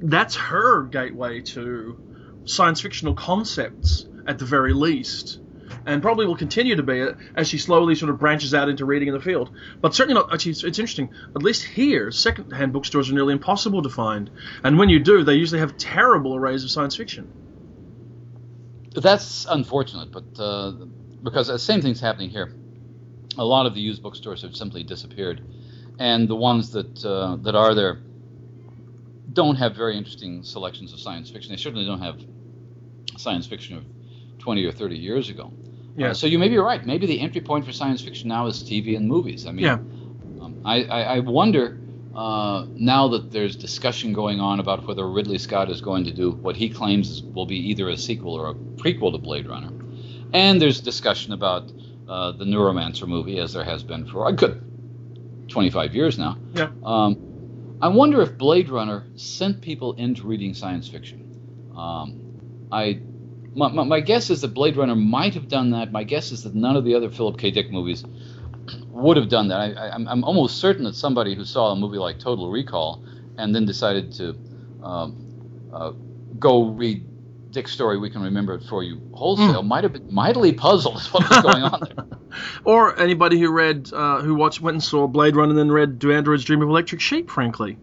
that's her gateway to science fictional concepts at the very least, and probably will continue to be as she slowly sort of branches out into reading in the field. But certainly not. Actually, it's, it's interesting. At least here, second-hand bookstores are nearly impossible to find, and when you do, they usually have terrible arrays of science fiction. That's unfortunate, but uh, because the same thing's happening here. A lot of the used bookstores have simply disappeared, and the ones that uh, that are there don't have very interesting selections of science fiction. They certainly don't have science fiction of 20 or 30 years ago. Yeah. Uh, so you may be right. Maybe the entry point for science fiction now is TV and movies. I mean, Yeah. um, I, I, I wonder uh, now that there's discussion going on about whether Ridley Scott is going to do what he claims will be either a sequel or a prequel to Blade Runner, and there's discussion about uh, the Neuromancer movie, as there has been for a good 25 years now. Yeah. Um, I wonder if Blade Runner sent people into reading science fiction. Um, I my, my, my guess is that Blade Runner might have done that. My guess is that none of the other Philip K. Dick movies would have done that. I, I, I'm, I'm almost certain that somebody who saw a movie like Total Recall and then decided to um, uh, go read Dick's story, we can remember it for you wholesale, might have been mightily puzzled as what was going on there. Or anybody who read, uh, who watched, went and saw Blade Runner and then read Do Androids Dream of Electric Sheep, frankly,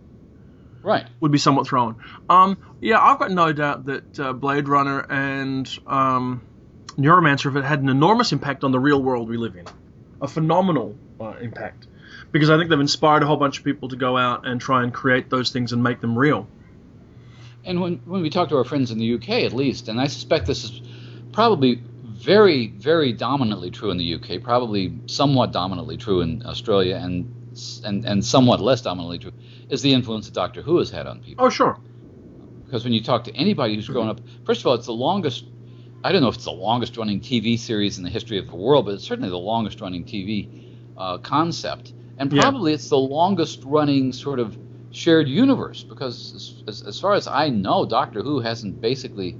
Right. would be somewhat thrown. Um, yeah, I've got no doubt that uh, Blade Runner and um, Neuromancer have had an enormous impact on the real world we live in. A phenomenal uh, impact. Because I think they've inspired a whole bunch of people to go out and try and create those things and make them real. And when, when we talk to our friends in the UK, at least, and I suspect this is probably very, very dominantly true in the UK, probably somewhat dominantly true in Australia, and and, and somewhat less dominantly true, is the influence that Doctor Who has had on people. Oh, sure. Because when you talk to anybody who's grown up, first of all, it's the longest. I don't know if it's the longest running TV series in the history of the world, but it's certainly the longest running TV uh, concept, and Yeah. probably it's the longest running sort of shared universe. Because as, as, as far as I know, Doctor Who hasn't basically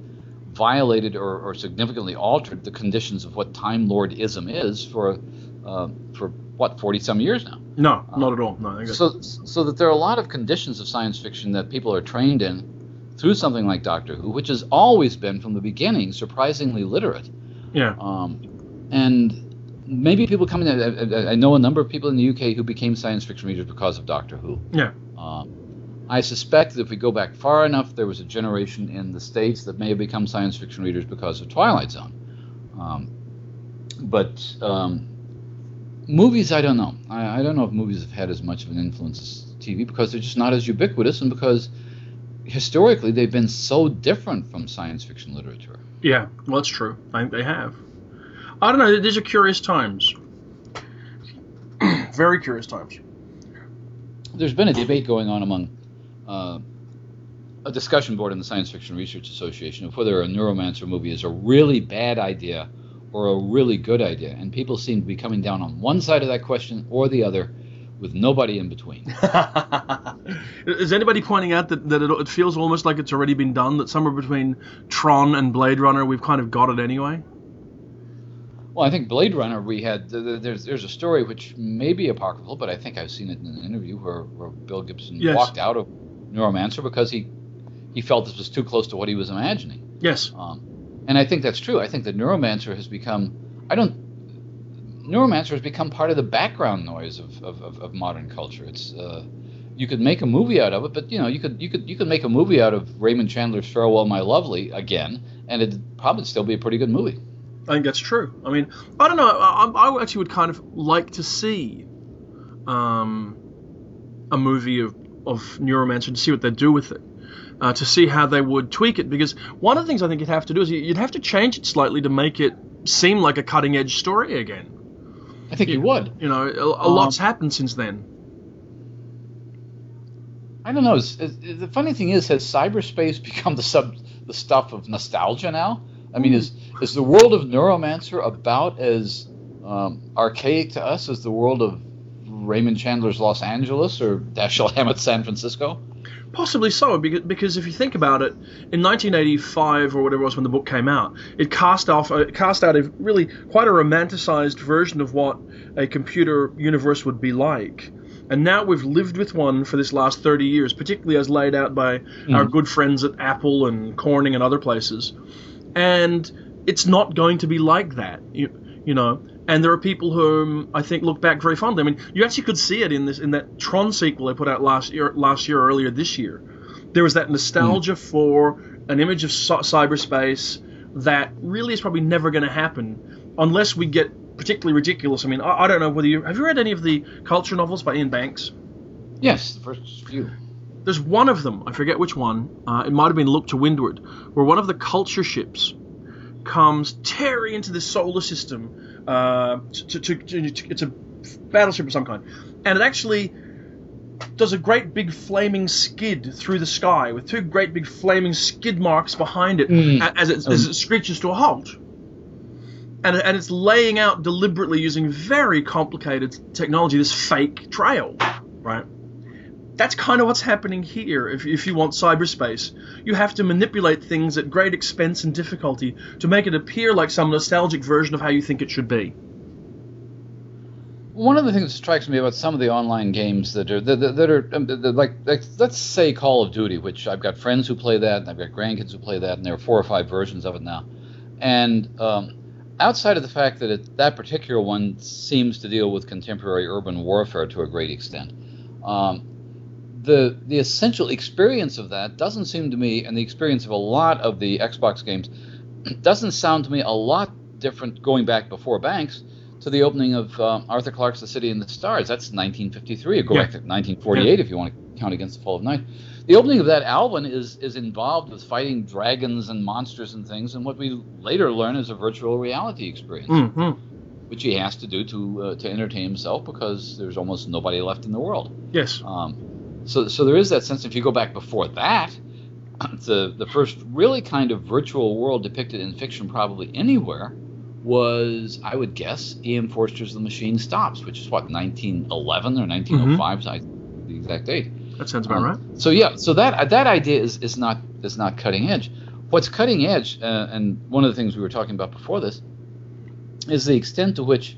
violated or, or significantly altered the conditions of what Time Lordism is for uh, for what forty some years now. No, not at all. No, I think that's- So, so that there are a lot of conditions of science fiction that people are trained in through something like Doctor Who, which has always been from the beginning surprisingly literate. yeah. Um, and maybe people coming, I, I- I know a number of people in the UK who became science fiction readers because of Doctor Who. Yeah. Um, I suspect that if we go back far enough, there was a generation in the States that may have become science fiction readers because of Twilight Zone. Um, but um, movies, I don't know. I, I don't know if movies have had as much of an influence as TV because they're just not as ubiquitous and because historically they've been so different from science fiction literature. Yeah, well, that's true. I think they have. I don't know. These are curious times. Very curious times. There's been a debate going on among uh, a discussion board in the Science Fiction Research Association of whether a Neuromancer movie is a really bad idea or a really good idea, and people seem to be coming down on one side of that question or the other, with nobody in between. Is anybody pointing out that, that it, it feels almost like it's already been done? That somewhere between Tron and Blade Runner, we've kind of got it anyway? Well, I think Blade Runner, we had th- th- there's there's a story which may be apocryphal, but I think I've seen it in an interview where, where Bill Gibson Yes. walked out of Neuromancer because he he felt this was too close to what he was imagining. Yes. Um, and I think that's true. I think that Neuromancer has become I don't Neuromancer has become part of the background noise of, of, of, of modern culture. It's uh, you could make a movie out of it, but you know you could you could you could make a movie out of Raymond Chandler's Farewell My Lovely again, and it'd probably still be a pretty good movie. I think that's true. I mean, I don't know. I, I actually would kind of like to see um, a movie of, of Neuromancer to see what they'd do with it. Uh, to see how they would tweak it, because one of the things I think you'd have to do is you- you'd have to change it slightly to make it seem like a cutting edge story again. I think you would. You know, a, a Um, lot's happened since then. I don't know. Is, is- the funny thing is, has cyberspace become the sub the stuff of nostalgia now? I mean, is is the world of Neuromancer about as um, archaic to us as the world of Raymond Chandler's Los Angeles or Dashiell Hammett's San Francisco? Possibly so, because, because if you think about it, in 1985 or whatever it was when the book came out, it cast off it cast out a really quite a romanticized version of what a computer universe would be like. And now we've lived with one for this last 30 years, particularly as laid out by mm. our good friends at Apple and Corning and other places. And it's not going to be like that, you, you know. And there are people whom I think look back very fondly. I mean, you actually could see it in this in that Tron sequel they put out last year, last year or earlier this year. There was that nostalgia mm. for an image of cyberspace that really is probably never going to happen unless we get particularly ridiculous. I mean, I, I, don't know whether you have you read any of the culture novels by Iain Banks. Yes, the first few. There's one of them, I forget which one. Uh, it might have been Look to Windward, where one of the culture ships comes tearing into the solar system. Uh, to, to, to, it's a battleship of some kind, and it actually does a great big flaming skid through the sky with two great big flaming skid marks behind it mm. as, it, as it screeches to a halt. And, and it's laying out deliberately using very complicated technology this fake trail, right? That's kind of what's happening here. If, if you want cyberspace, you have to manipulate things at great expense and difficulty to make it appear like some nostalgic version of how you think it should be. One of the things that strikes me about some of the online games that are that, that are um, like, like, let's say Call of Duty, which I've got friends who play that, and I've got grandkids who play that, and there are four or five versions of it now. And um, outside of the fact that it, that particular one seems to deal with contemporary urban warfare to a great extent, um, the the essential experience of that doesn't seem to me, and the experience of a lot of the Xbox games doesn't sound to me a lot different going back before Banks to the opening of uh, Arthur Clarke's The City and the Stars. That's 1953. Or go yeah. back to 1948 yeah. if you want to count against the Fall of Night. The opening of that album is is involved with fighting dragons and monsters and things, and what we later learn is a virtual reality experience. Mm-hmm. Which he has to do to uh, to entertain himself because there's almost nobody left in the world. Yes. Um, so, so there is that sense. If you go back before that, the the first really kind of virtual world depicted in fiction, probably anywhere, was I would guess Ian Forster's The Machine Stops, which is what 1911 or 1905, mm-hmm. the exact date. That sounds about um, right. So yeah, so that that idea is, is not is not cutting edge. What's cutting edge, uh, and one of the things we were talking about before this, is the extent to which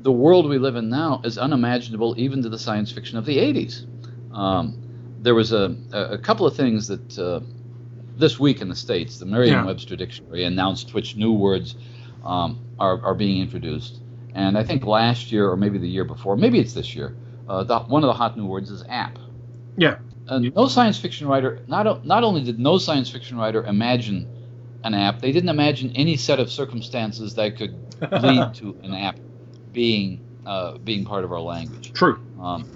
the world we live in now is unimaginable even to the science fiction of the 80s. Um, there was a, a couple of things that uh, this week in the states, the Merriam-Webster dictionary announced which new words um, are, are being introduced. And I think last year, or maybe the year before, maybe it's this year, uh, the, one of the hot new words is app. Yeah. And no science fiction writer, not, not only did no science fiction writer imagine an app, they didn't imagine any set of circumstances that could lead to an app being uh, being part of our language. True. Um,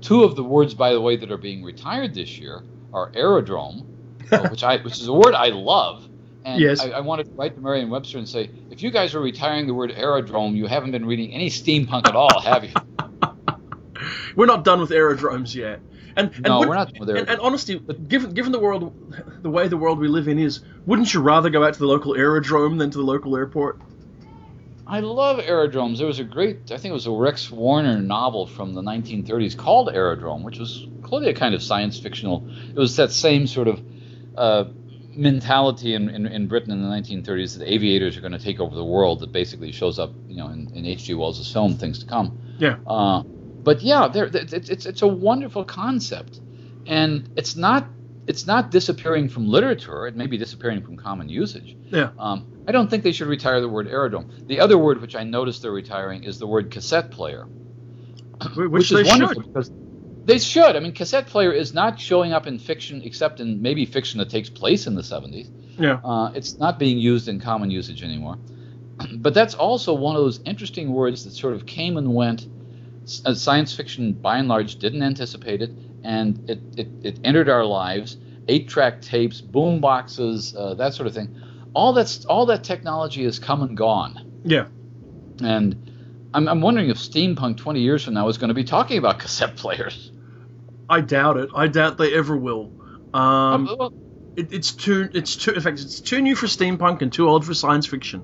Two of the words, by the way, that are being retired this year are aerodrome, uh, which I which is a word I love. And yes. I, I wanted to write to Merriam-Webster and say, if you guys are retiring the word aerodrome, you haven't been reading any steampunk at all, have you? we're not done with aerodromes yet. And, and no, we're not done with aerodromes. And, and honestly, given given the world, the way the world we live in is, wouldn't you rather go out to the local aerodrome than to the local airport? I love aerodromes. There was a great, I think it was a Rex Warner novel from the 1930s called Aerodrome, which was clearly a kind of science fictional. It was that same sort of uh, mentality in, in, in, Britain in the 1930s that aviators are going to take over the world. That basically shows up, you know, in H.G. Wells' film Things to Come. Yeah. Uh, but yeah, there, it's, it's it's a wonderful concept, and it's not it's not disappearing from literature. It may be disappearing from common usage. Yeah. Um, I don't think they should retire the word aerodrome. The other word which I noticed they're retiring is the word cassette player, which, which is wonderful should. because they should. I mean, cassette player is not showing up in fiction except in maybe fiction that takes place in the 70s. Yeah. Uh, it's not being used in common usage anymore. but that's also one of those interesting words that sort of came and went. As science fiction, by and large, didn't anticipate it and it, it, it entered our lives. Eight track tapes, boom boxes, uh, that sort of thing. All that's all that technology has come and gone. Yeah. And I'm, I'm wondering if steampunk 20 years from now is going to be talking about cassette players. I doubt it. I doubt they ever will. Um, well, it, it's too. It's too. In fact, it's too new for steampunk and too old for science fiction.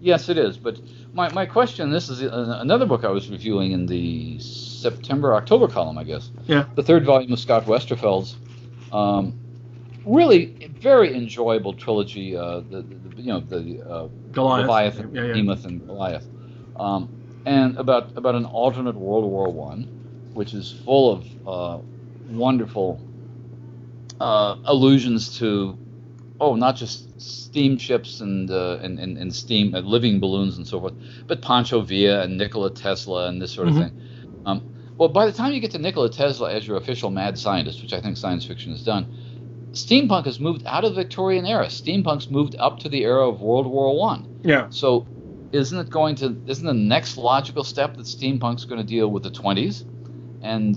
Yes, it is. But my, my question this is another book I was reviewing in the September October column, I guess. Yeah. The third volume of Scott Westerfeld's. Um, really very enjoyable trilogy. Uh, the, the, you know the uh, Goliath. Leviathan, Yeah, yeah. Behemoth, and Goliath, um, and about about an alternate World War One, which is full of uh, wonderful uh, allusions to oh not just steamships and uh, and, and and steam uh, living balloons and so forth, but Pancho Villa and Nikola Tesla and this sort of Mhm. thing. Um, well, by the time you get to Nikola Tesla as your official mad scientist, which I think science fiction has done, steampunk has moved out of the Victorian era. Steampunk's moved up to the era of World War One. Yeah. So, isn't it going to? Isn't the next logical step that steampunk's going to deal with the 20s? And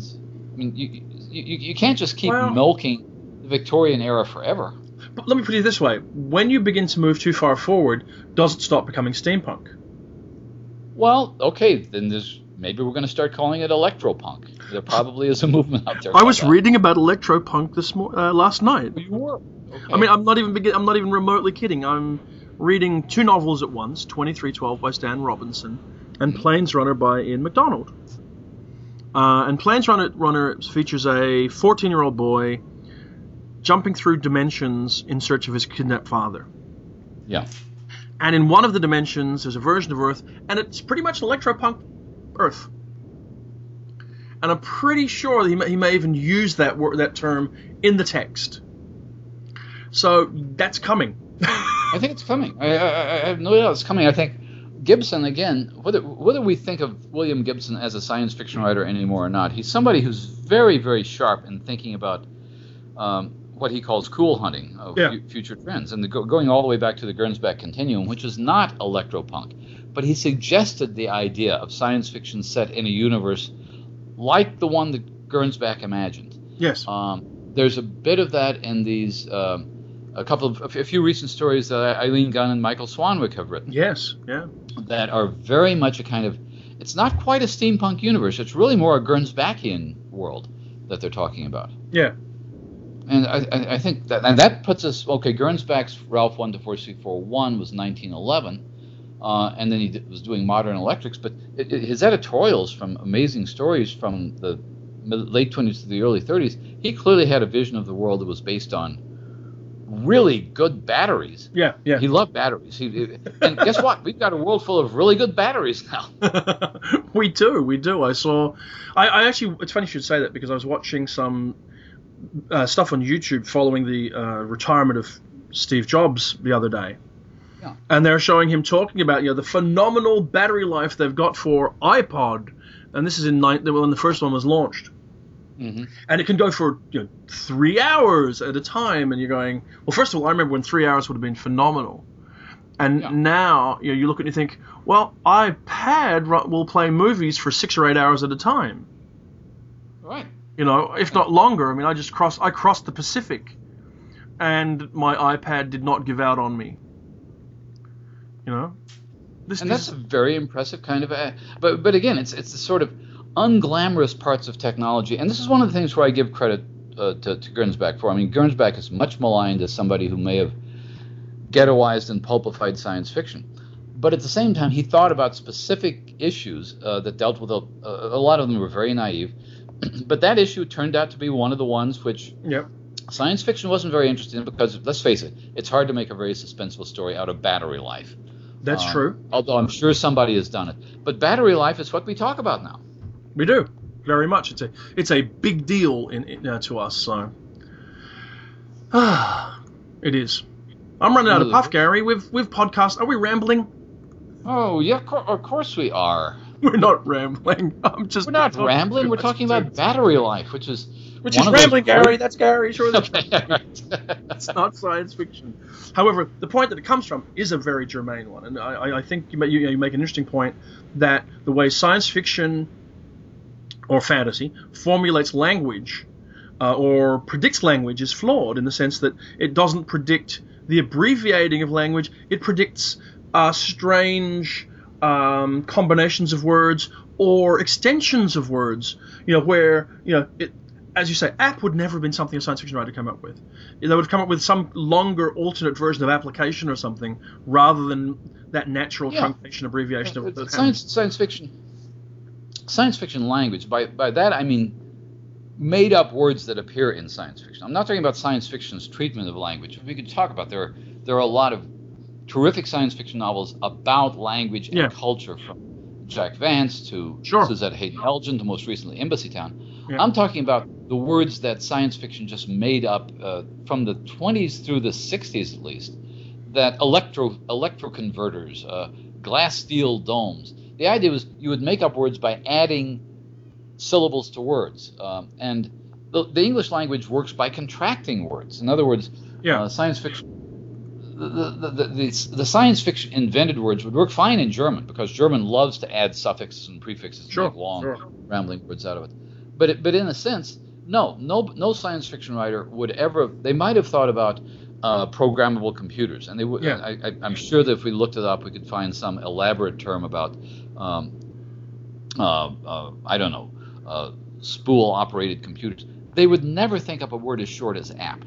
I mean, you you, you you can't just keep Well- milking the Victorian era forever. But let me put it this way: when you begin to move too far forward, does it stop becoming steampunk? Well, okay, then there's maybe we're going to start calling it electropunk. There probably is a movement out there. I was that. reading about electropunk this mo- uh, last night. You were. Okay. I mean, I'm not even begin- I'm not even remotely kidding. I'm reading two novels at once: 2312 by Stan Robinson and Planesrunner by Ian McDonald. Uh, and Planesrunner, Runner features a 14-year-old boy jumping through dimensions in search of his kidnapped father. yeah. And in one of the dimensions, there's a version of Earth, and it's pretty much an electropunk Earth. And I'm pretty sure that he may, he may even use that word, that term in the text. So that's coming. I think it's coming. I, I, I have no doubt it's coming. I think Gibson again. Whether whether we think of William Gibson as a science fiction writer anymore or not, he's somebody who's very very sharp in thinking about um, what he calls cool hunting of Yeah. fu- future trends, and the, going all the way back to the Gernsback Continuum, which is not electropunk, but he suggested the idea of science fiction set in a universe like the one that Gernsback imagined. yes. Um, there's a bit of that in these, um, a couple of, a few recent stories that Eileen Gunn and Michael Swanwick have written yes. Yeah. that are very much a kind of, it's not quite a steampunk universe. It's really more a Gernsbackian world that they're talking about. Yeah. And I, I, think that, and that puts us, okay, Gernsback's Ralph 124C41 was 1911. Uh, and then he d- was doing modern electrics, but it, it, his editorials from amazing stories from the mid- late 20s to the early 30s, he clearly had a vision of the world that was based on really good batteries. Yeah. Yeah. He loved batteries. He, and guess what? We've got a world full of really good batteries now. we do, we do. I saw. I, I actually. It's funny you should say that because I was watching some uh, stuff on YouTube following the uh, retirement of Steve Jobs the other day. Yeah. And they're showing him talking about you know the phenomenal battery life they've got for iPod, and this is in nine, when the first one was launched, hmm and it can go for you know three hours at a time, and you're going, well, first of all, I remember when three hours would have been phenomenal, and Yeah. now you know you look at it and you think, well, iPad will play movies for six or eight hours at a time, Right. You know, if not longer. I mean, I just crossed, I crossed the Pacific, and my iPad did not give out on me. You know, this, and this that's a very impressive kind of a but but again it's it's the sort of unglamorous parts of technology. And this is one of the things where i give credit uh, to, to gernsback for. I mean gernsback is much maligned as somebody who may have ghettoized and pulpified science fiction. But at the same time he thought about specific issues uh, that dealt with a, a lot of them were very naive but that issue turned out to be one of the ones which yeah, science fiction wasn't very interested in because let's face it it's hard to make a very suspenseful story out of battery life that's um, true. Although I'm sure somebody has done it. But battery life is what we talk about now. We do very much. It's a it's a big deal in, in uh, to us. So ah, it is. I'm running out of puff, Gary. We've we've podcast. Are we rambling? Oh yeah, of course we are. We're not rambling. I'm just. We're not rambling. We're talking about battery life, which is Which is rambling, great- Gary. That's Gary. Sure, that's Okay, all right. It's not science fiction. However, the point that it comes from is a very germane one, and I, I- think you, you, you make an interesting point that the way science fiction or fantasy formulates language uh, or predicts language is flawed in the sense that it doesn't predict the abbreviating of language; it predicts uh, strange um, combinations of words or extensions of words. You know, where you know it, as you say, app would never have been something a science fiction writer come up with. They would have come up with some longer alternate version of application or something, rather than that natural Yeah. truncation abbreviation of Uh, the science science fiction science fiction language by by that I mean made up words that appear in science fiction. I'm not talking about science fiction's treatment of language. We could talk about there are there are a lot of terrific science fiction novels about language and Yeah. culture from Jack Vance to Sure. Suzette Haden Elgin to most recently Embassytown. Yeah. I'm talking about the words that science fiction just made up uh, from the 20s through the 60s at least. That electro electroconverters, uh, glass steel domes. The idea was you would make up words by adding syllables to words, um, and the, the English language works by contracting words. In other words, Yeah. uh, science fiction. The, the, the, science fiction invented words would work fine in German because German loves to add suffixes and prefixes and make long sure. rambling words out of it. But it, but in a sense, no, no, no science fiction writer would ever. They might have thought about uh, programmable computers, and they would. Yeah. I, I, I'm sure that if we looked it up, we could find some elaborate term about. Um, uh, uh, I don't know, uh, spool-operated computers. They would never think up a word as short as app.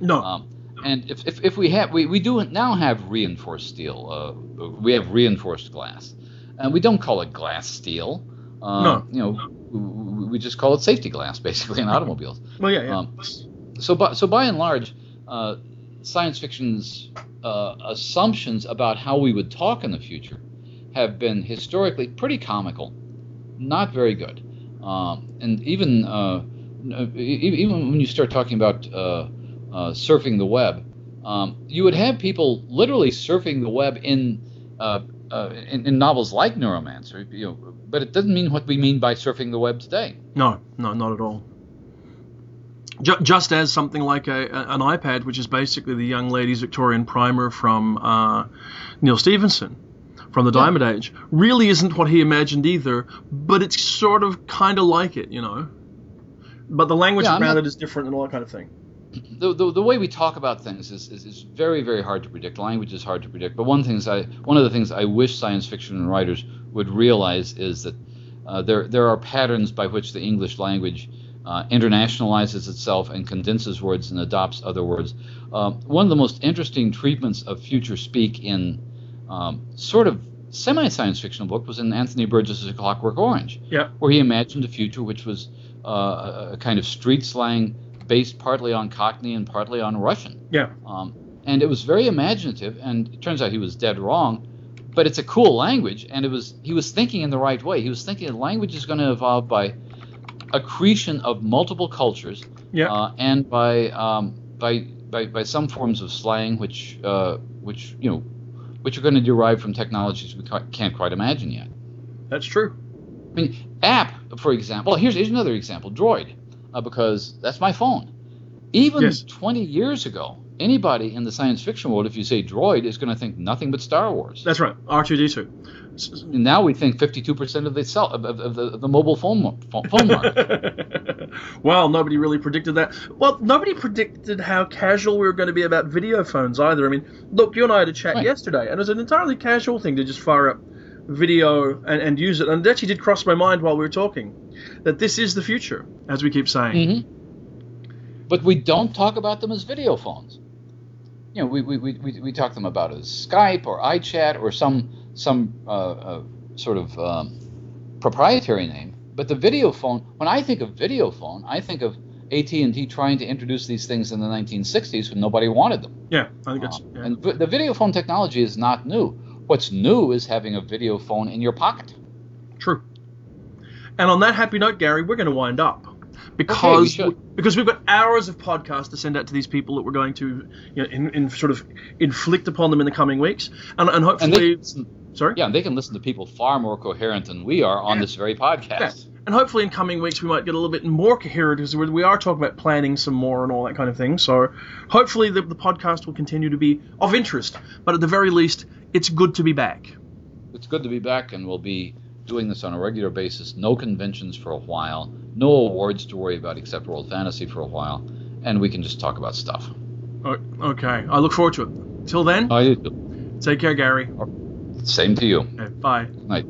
no, Um, and if, if, if we have, we, we do now have reinforced steel. Uh, we have reinforced glass, and we don't call it glass steel. Um, No. You know, we, we just call it safety glass, basically, in automobiles. well, yeah, yeah. Um, so, by, so by and large, uh, science fiction's uh, assumptions about how we would talk in the future have been historically pretty comical, not very good. Um, and even uh, even when you start talking about uh, surfing the web, um, you would have people literally surfing the web in, uh, uh, in in novels like Neuromancer. You know, but it doesn't mean what we mean by surfing the web today. No, no, not at all. Ju- just as something like a, an iPad, which is basically the young lady's Victorian primer from uh, Neal Stephenson from the Yeah. Diamond Age, really isn't what he imagined either, but it's sort of kind of like it, you know. But the language Yeah, around not- it is different and all that kind of thing. The, the, the way we talk about things is, is, is very very hard to predict. Language is hard to predict. But one things I one of the things I wish science fiction writers would realize is that uh, there there are patterns by which the English language uh, internationalizes itself and condenses words and adopts other words. Um, one of the most interesting treatments of future speak in um, sort of semi science fictional book was in Anthony Burgess's Clockwork Orange Yeah, where he imagined a future which was uh, a- a kind of street slang based partly on Cockney and partly on Russian. yeah, Um, and it was very imaginative, and it turns out he was dead wrong. But it's a cool language, and it was he was thinking in the right way. He was thinking that language is going to evolve by accretion of multiple cultures, yeah. uh, and by, um, by by by some forms of slang, which uh, which you know, which are going to derive from technologies we can't quite imagine yet. That's true. I mean, app, for example. Well, here's, here's another example Droid, uh, because that's my phone. Even Yes. 20 years ago, anybody in the science fiction world, if you say droid, is going to think nothing but Star Wars. That's right. R2D2. Now we think 52% of the cell, of, of, of the, of the mobile phone, phone, phone market. well, nobody really predicted that. Well, nobody predicted how casual we were going to be about video phones either. I mean, look, you and I had a chat Right. yesterday, and it was an entirely casual thing to just fire up video and, and use it. And it actually did cross my mind while we were talking that this is the future, as we keep saying. hmm But we don't talk about them as video phones. You know, we, we, we, we, talk them about as Skype or iChat or some some uh, uh, sort of um, proprietary name. But the video phone, when I think of video phone, I think of AT&T trying to introduce these things in the 1960s when nobody wanted them. Yeah, I think that's. Uh, Yeah. And the video phone technology is not new. What's new is having a video phone in your pocket. And on that happy note, Gary, we're going to wind up because should. because we've got hours of podcasts to send out to these people that we're going to you know, in, in sort of inflict upon them in the coming weeks, and, and And hopefully, they, sorry, yeah, and they can listen to people far more coherent than we are on this very podcast. Yeah. and hopefully in coming weeks we might get a little bit more coherent because we we are talking about planning some more and all that kind of thing. So hopefully the, the podcast will continue to be of interest, but at the very least, it's good to be back. It's good to be back, and we'll be doing this on a regular basis. No conventions for a while, no awards to worry about except World Fantasy for a while, and we can just talk about stuff. Okay, I look forward to it. Till then, I, take care, Gary. same to you. Okay, bye. Night.